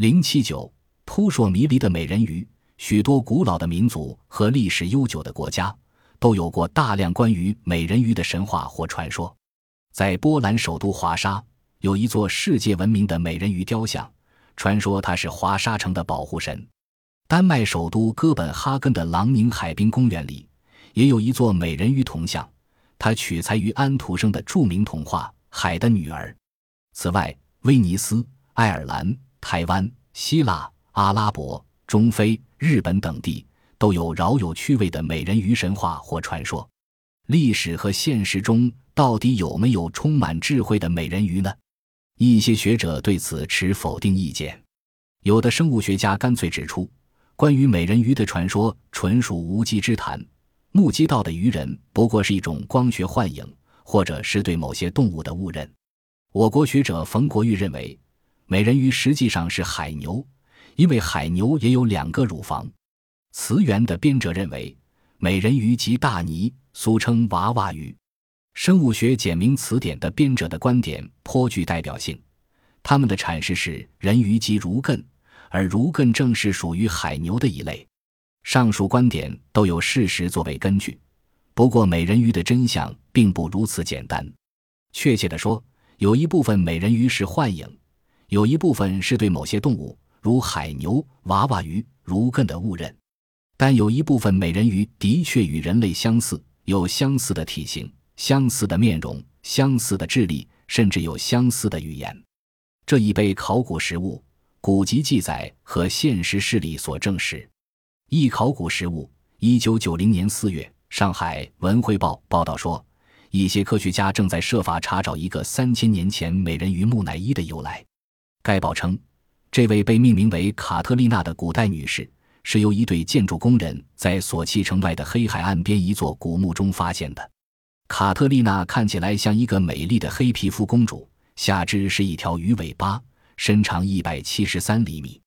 零七九，扑朔迷离的美人鱼。许多古老的民族和历史悠久的国家都有过大量关于美人鱼的神话或传说。在波兰首都华沙，有一座世界闻名的美人鱼雕像，传说它是华沙城的保护神。丹麦首都哥本哈根的朗宁海滨公园里，也有一座美人鱼铜像，它取材于安徒生的著名童话《海的女儿》。此外，威尼斯、爱尔兰、台湾、希腊、阿拉伯、中非。日本等地都有饶有趣味的美人鱼神话或传说，历史和现实中到底有没有充满智慧的美人鱼呢？一些学者对此持否定意见，有的生物学家干脆指出，关于美人鱼的传说纯属无稽之谈，目击到的鱼人不过是一种光学幻影，或者是对某些动物的误认。我国学者冯国玉认为，美人鱼实际上是海牛。因为海牛也有两个乳房，词源的编者认为，美人鱼即大鲵，俗称娃娃鱼。生物学简明词典的编者的观点颇具代表性，他们的阐释是人鱼即儒艮，而儒艮正是属于海牛的一类。上述观点都有事实作为根据，不过美人鱼的真相并不如此简单。确切地说，有一部分美人鱼是幻影，有一部分是对某些动物。如海牛、娃娃鱼、如艮的误认，但有一部分美人鱼的确与人类相似，有相似的体型、相似的面容、相似的智力，甚至有相似的语言。这已被考古实物、古籍记载和现实事例所证实。一考古实物，一九九零年四月，上海文汇报报道说，一些科学家正在设法查找一个三千年前美人鱼木乃伊的由来。该报称。这位被命名为卡特丽娜的古代女士，是由一对建筑工人在索契城外的黑海岸边一座古墓中发现的。卡特丽娜看起来像一个美丽的黑皮肤公主，下肢是一条鱼尾巴，身长一百七十三厘米。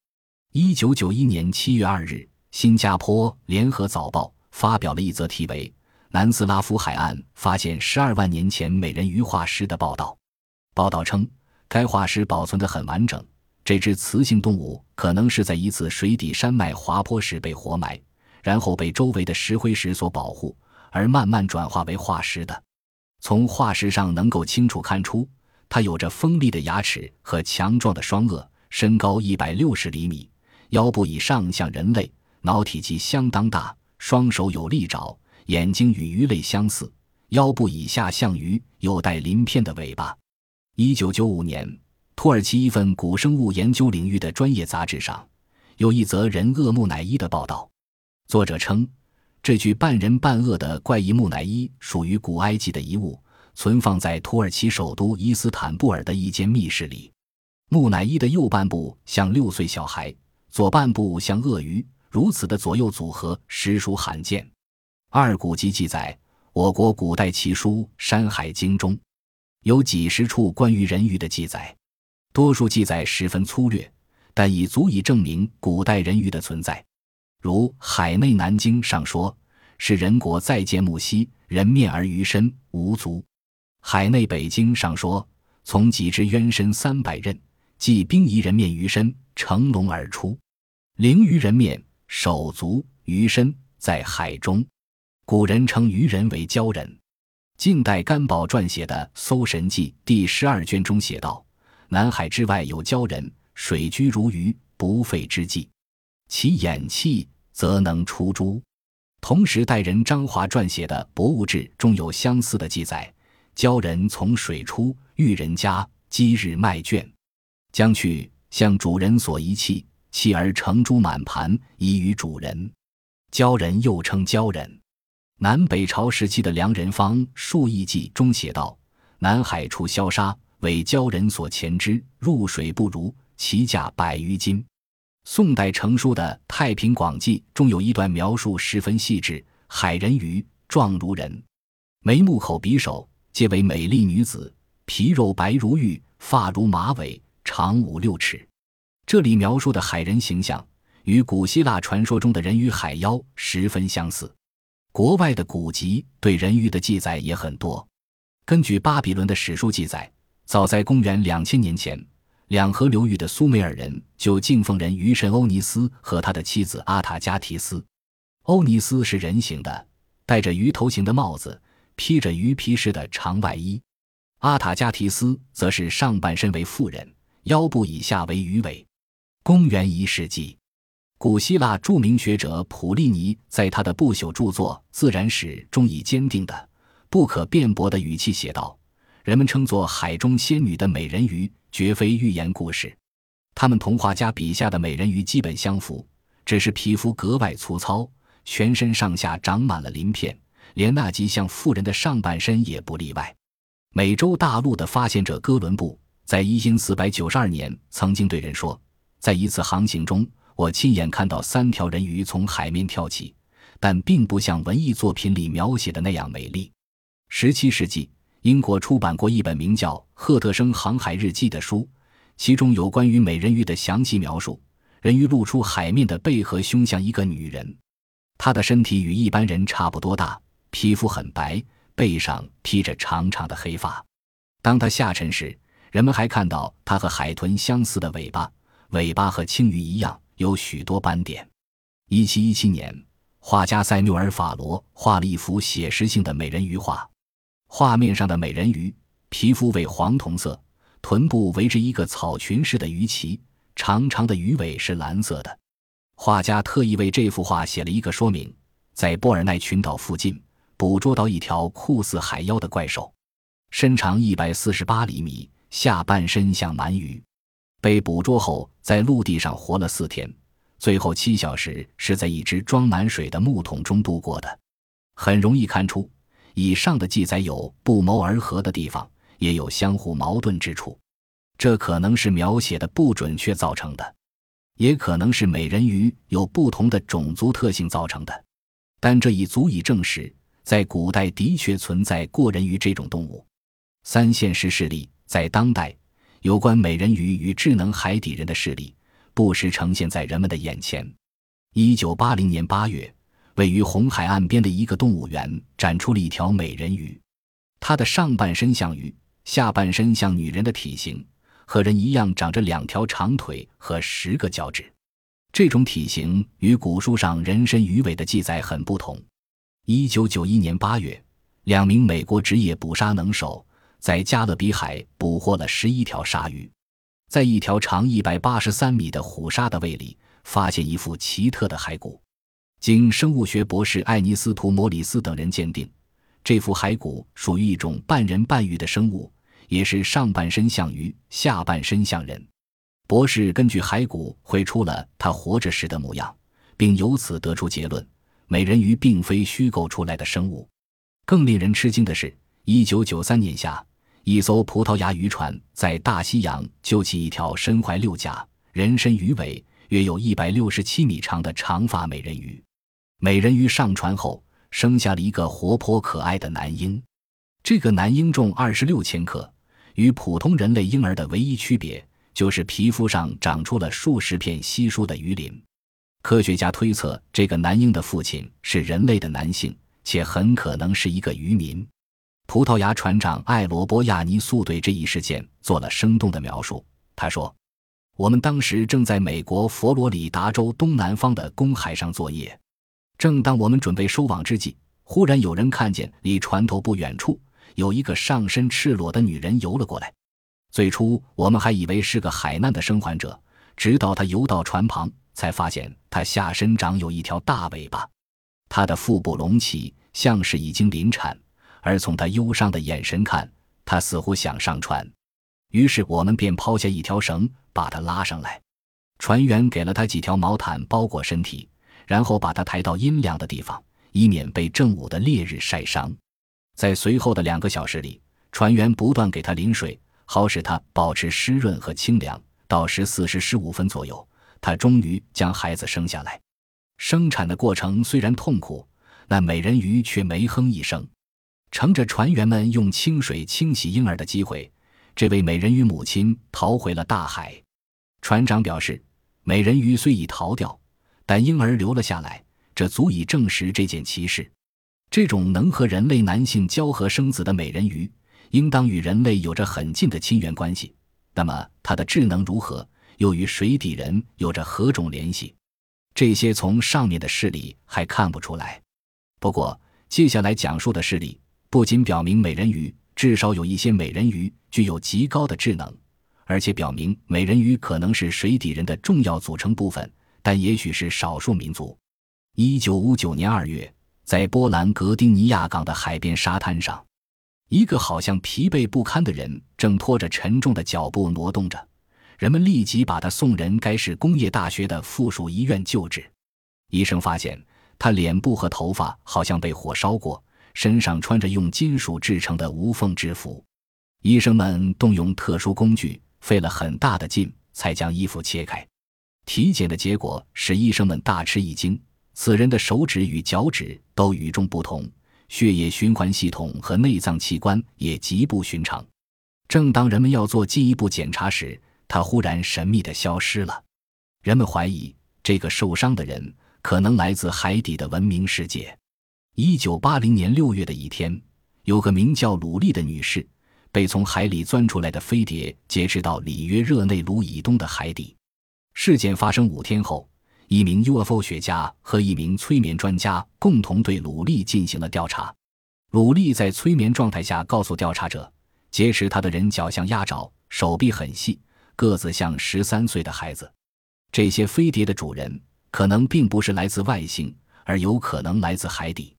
一九九一年七月二日，新加坡联合早报发表了一则题为《南斯拉夫海岸发现十二万年前美人鱼化石》的报道。报道称，该化石保存得很完整。这只雌性动物可能是在一次水底山脉滑坡时被活埋，然后被周围的石灰石所保护，而慢慢转化为化石的。从化石上能够清楚看出，它有着锋利的牙齿和强壮的双颚，身高一百六十厘米，腰部以上像人类，脑体积相当大，双手有利爪，眼睛与鱼类相似，腰部以下像鱼，有带鳞片的尾巴。一九九五年。土耳其一份古生物研究领域的专业杂志上，有一则人鳄木乃伊的报道。作者称，这具半人半鳄的怪异木乃伊属于古埃及的遗物，存放在土耳其首都伊斯坦布尔的一间密室里。木乃伊的右半部像六岁小孩，左半部像鳄鱼，如此的左右组合实属罕见。二古籍记载，我国古代奇书《山海经》中有几十处关于人鱼的记载。多数记载十分粗略，但已足以证明古代人鱼的存在。如《海内南经》上说：“是人国在见木兮，人面而鱼身无足。”《海内北经》上说：“从几只渊深三百仞，即兵夷人面鱼身，乘龙而出。灵鱼人面，手足鱼身在海中。古人称鱼人为鲛人。”近代甘宝撰写的《搜神记》第十二卷中写道。南海之外有鲛人，水居如鱼，不费之计。其眼气则能出珠。同时代人张华撰写的《博物志》中有相似的记载：鲛人从水出，遇人家，积日卖卷，将去向主人所遗弃，弃而成珠满盘，遗于主人。鲛人又称鲛人。南北朝时期的《梁人方·数异记》中写道：南海出消沙。为鲛人所钳之，入水不如，其价百余金。宋代成书的《太平广记》中有一段描述十分细致：海人鱼状如人，眉目口鼻手皆为美丽女子，皮肉白如玉，发如马尾，长五六尺。这里描述的海人形象与古希腊传说中的人鱼海妖十分相似。国外的古籍对人鱼的记载也很多。根据巴比伦的史书记载。早在公元两千年前，两河流域的苏美尔人就敬奉人鱼神欧尼斯和他的妻子阿塔加提斯。欧尼斯是人形的，戴着鱼头形的帽子，披着鱼皮似的长外衣；阿塔加提斯则是上半身为妇人，腰部以下为鱼尾。公元一世纪，古希腊著名学者普利尼在他的不朽著作《自然史》中以坚定的、不可辩驳的语气写道：“人们称作海中仙女的美人鱼，绝非寓言故事。他们同画家笔下的美人鱼基本相符，只是皮肤格外粗糙，全身上下长满了鳞片，连那极像妇人的上半身也不例外。”美洲大陆的发现者哥伦布在一因四百九十二年曾经对人说。在一次航行中，我亲眼看到三条人鱼从海面跳起，但并不像文艺作品里描写的那样美丽。十七世纪，英国出版过一本名叫《赫特生航海日记》的书，其中有关于美人鱼的详细描述。人鱼露出海面的背和胸像一个女人，她的身体与一般人差不多大，皮肤很白，背上披着长长的黑发。当她下沉时，人们还看到她和海豚相似的尾巴。尾巴和青鱼一样有许多斑点。一七一七年，画家塞缪尔·法罗画了一幅写实性的美人鱼画。画面上的美人鱼皮肤为黄铜色，臀部围着一个草裙似的鱼鳍，长长的鱼尾是蓝色的。画家特意为这幅画写了一个说明：在波尔奈群岛附近捕捉到一条酷似海妖的怪兽，身长一百四十八厘米，下半身像鳗鱼。被捕捉后，在陆地上活了四天，最后七小时是在一只装满水的木桶中度过的。很容易看出，以上的记载有不谋而合的地方，也有相互矛盾之处。这可能是描写的不准确造成的，也可能是美人鱼有不同的种族特性造成的。但这已足以证实，在古代的确存在过人鱼这种动物。三现实事例在当代。有关美人鱼与智能海底人的事例，不时呈现在人们的眼前。一九八零年八月，位于红海岸边的一个动物园展出了一条美人鱼，它的上半身像鱼，下半身像女人的体型，和人一样长着两条长腿和十个脚趾。这种体型与古书上人身鱼尾的记载很不同。一九九一年八月，两名美国职业捕杀能手。在加勒比海捕获了十一条鲨鱼，在一条长一百八十三米的虎鲨的胃里发现一副奇特的骸骨。经生物学博士艾尼斯图·摩里斯等人鉴定，这副骸骨属于一种半人半鱼的生物，也是上半身像鱼，下半身像人。博士根据骸骨绘出了他活着时的模样，并由此得出结论：美人鱼并非虚构出来的生物。更令人吃惊的是，一九九三年夏。一艘葡萄牙渔船在大西洋救起一条身怀六甲、人身鱼尾、约有一百六十七米长的长发美人鱼。美人鱼上船后，生下了一个活泼可爱的男婴。这个男婴重二十六千克，与普通人类婴儿的唯一区别就是皮肤上长出了数十片稀疏的鱼鳞。科学家推测，这个男婴的父亲是人类的男性，且很可能是一个渔民。葡萄牙船长艾罗波亚尼素对这一事件做了生动的描述。他说：“我们当时正在美国佛罗里达州东南方的公海上作业，正当我们准备收网之际，忽然有人看见离船头不远处有一个上身赤裸的女人游了过来。最初我们还以为是个海难的生还者，直到她游到船旁，才发现她下身长有一条大尾巴，她的腹部隆起，像是已经临产。”而从他忧伤的眼神看，他似乎想上船。于是我们便抛下一条绳，把他拉上来。船员给了他几条毛毯包裹身体，然后把他抬到阴凉的地方，以免被正午的烈日晒伤。在随后的两个小时里，船员不断给他淋水，好使他保持湿润和清凉。到十四时十五分左右，他终于将孩子生下来。生产的过程虽然痛苦，那美人鱼却没哼一声。乘着船员们用清水清洗婴儿的机会，这位美人鱼母亲逃回了大海。船长表示，美人鱼虽已逃掉，但婴儿留了下来，这足以证实这件奇事。这种能和人类男性交合生子的美人鱼，应当与人类有着很近的亲缘关系。那么它的智能如何？又与水底人有着何种联系？这些从上面的事例还看不出来。不过，接下来讲述的事例不仅表明美人鱼至少有一些美人鱼具有极高的智能，而且表明美人鱼可能是水底人的重要组成部分，但也许是少数民族。一九五九年二月，在波兰格丁尼亚港的海边沙滩上，一个好像疲惫不堪的人正拖着沉重的脚步挪动着。人们立即把他送人该市工业大学的附属医院救治。医生发现他脸部和头发好像被火烧过，身上穿着用金属制成的无缝制服。医生们动用特殊工具，费了很大的劲才将衣服切开。体检的结果使医生们大吃一惊：此人的手指与脚趾都与众不同，血液循环系统和内脏器官也极不寻常。正当人们要做进一步检查时，他忽然神秘地消失了，人们怀疑这个受伤的人可能来自海底的文明世界。一九八零年六月的一天，有个名叫鲁丽的女士被从海里钻出来的飞碟劫持到里约热内卢以东的海底。事件发生五天后，一名 UFO 学家和一名催眠专家共同对鲁丽进行了调查。鲁丽在催眠状态下告诉调查者，劫持她的人脚像鸭爪，手臂很细。个子像十三岁的孩子，这些飞碟的主人可能并不是来自外星，而有可能来自海底。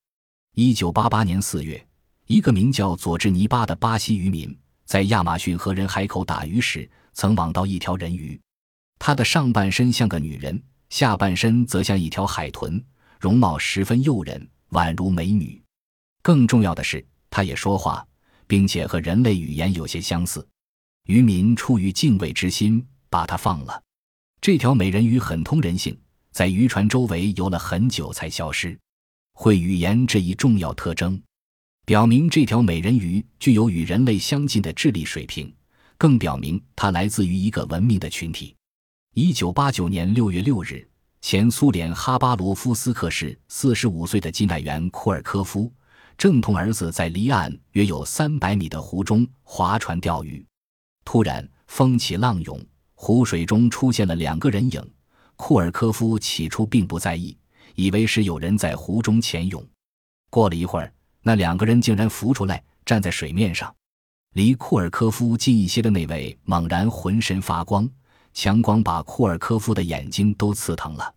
一九八八年四月，一个名叫佐治尼巴的巴西渔民在亚马逊河人海口打鱼时，曾网到一条人鱼。它的上半身像个女人，下半身则像一条海豚，容貌十分诱人，宛如美女。更重要的是，它也说话，并且和人类语言有些相似。渔民出于敬畏之心，把它放了。这条美人鱼很通人性，在渔船周围游了很久才消失。会语言这一重要特征，表明这条美人鱼具有与人类相近的智力水平，更表明它来自于一个文明的群体。一九八九年六月六日，前苏联哈巴罗夫斯克市四十五岁的近代员库尔科夫，正同儿子在离岸约有三百米的湖中划船钓鱼。突然，风起浪涌，湖水中出现了两个人影。库尔科夫起初并不在意，以为是有人在湖中潜泳。过了一会儿，那两个人竟然浮出来，站在水面上。离库尔科夫近一些的那位猛然浑身发光，强光把库尔科夫的眼睛都刺疼了。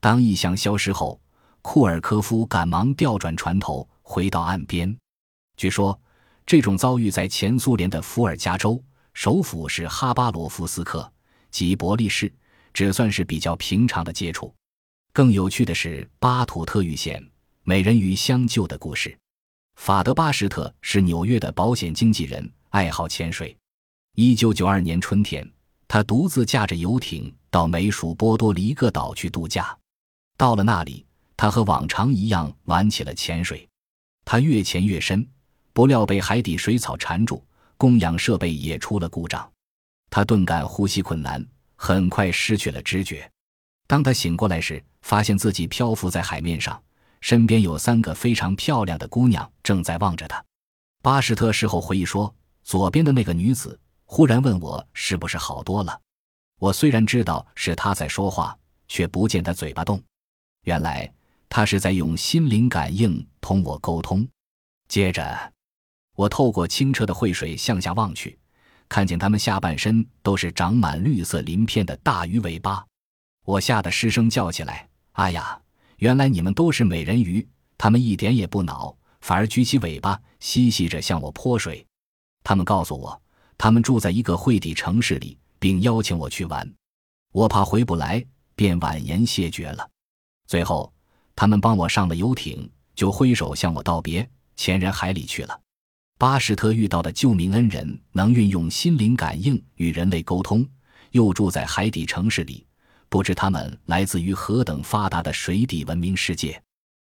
当异象消失后，库尔科夫赶忙调转船头回到岸边。据说，这种遭遇在前苏联的伏尔加州。首府是哈巴罗夫斯克及伯利市，只算是比较平常的接触。更有趣的是巴图特遇险美人鱼相救的故事。法德巴什特是纽约的保险经纪人，爱好潜水。一九九二年春天，他独自驾着游艇到美属波多黎各岛去度假。到了那里，他和往常一样玩起了潜水。他越潜越深，不料被海底水草缠住。供氧设备也出了故障，他顿感呼吸困难，很快失去了知觉。当他醒过来时，发现自己漂浮在海面上，身边有三个非常漂亮的姑娘正在望着他。巴什特事后回忆说：“左边的那个女子忽然问我是不是好多了。我虽然知道是她在说话，却不见她嘴巴动。原来她是在用心灵感应同我沟通。”接着。我透过清澈的汇水向下望去，看见他们下半身都是长满绿色鳞片的大鱼尾巴。我吓得失声叫起来：“哎呀，原来你们都是美人鱼！”它们一点也不恼，反而举起尾巴嬉戏着向我泼水。他们告诉我，他们住在一个会底城市里，并邀请我去玩。我怕回不来，便婉言谢绝了。最后，他们帮我上了游艇，就挥手向我道别，潜人海里去了。巴什特遇到的救命恩人能运用心灵感应与人类沟通，又住在海底城市里，不知他们来自于何等发达的水底文明世界。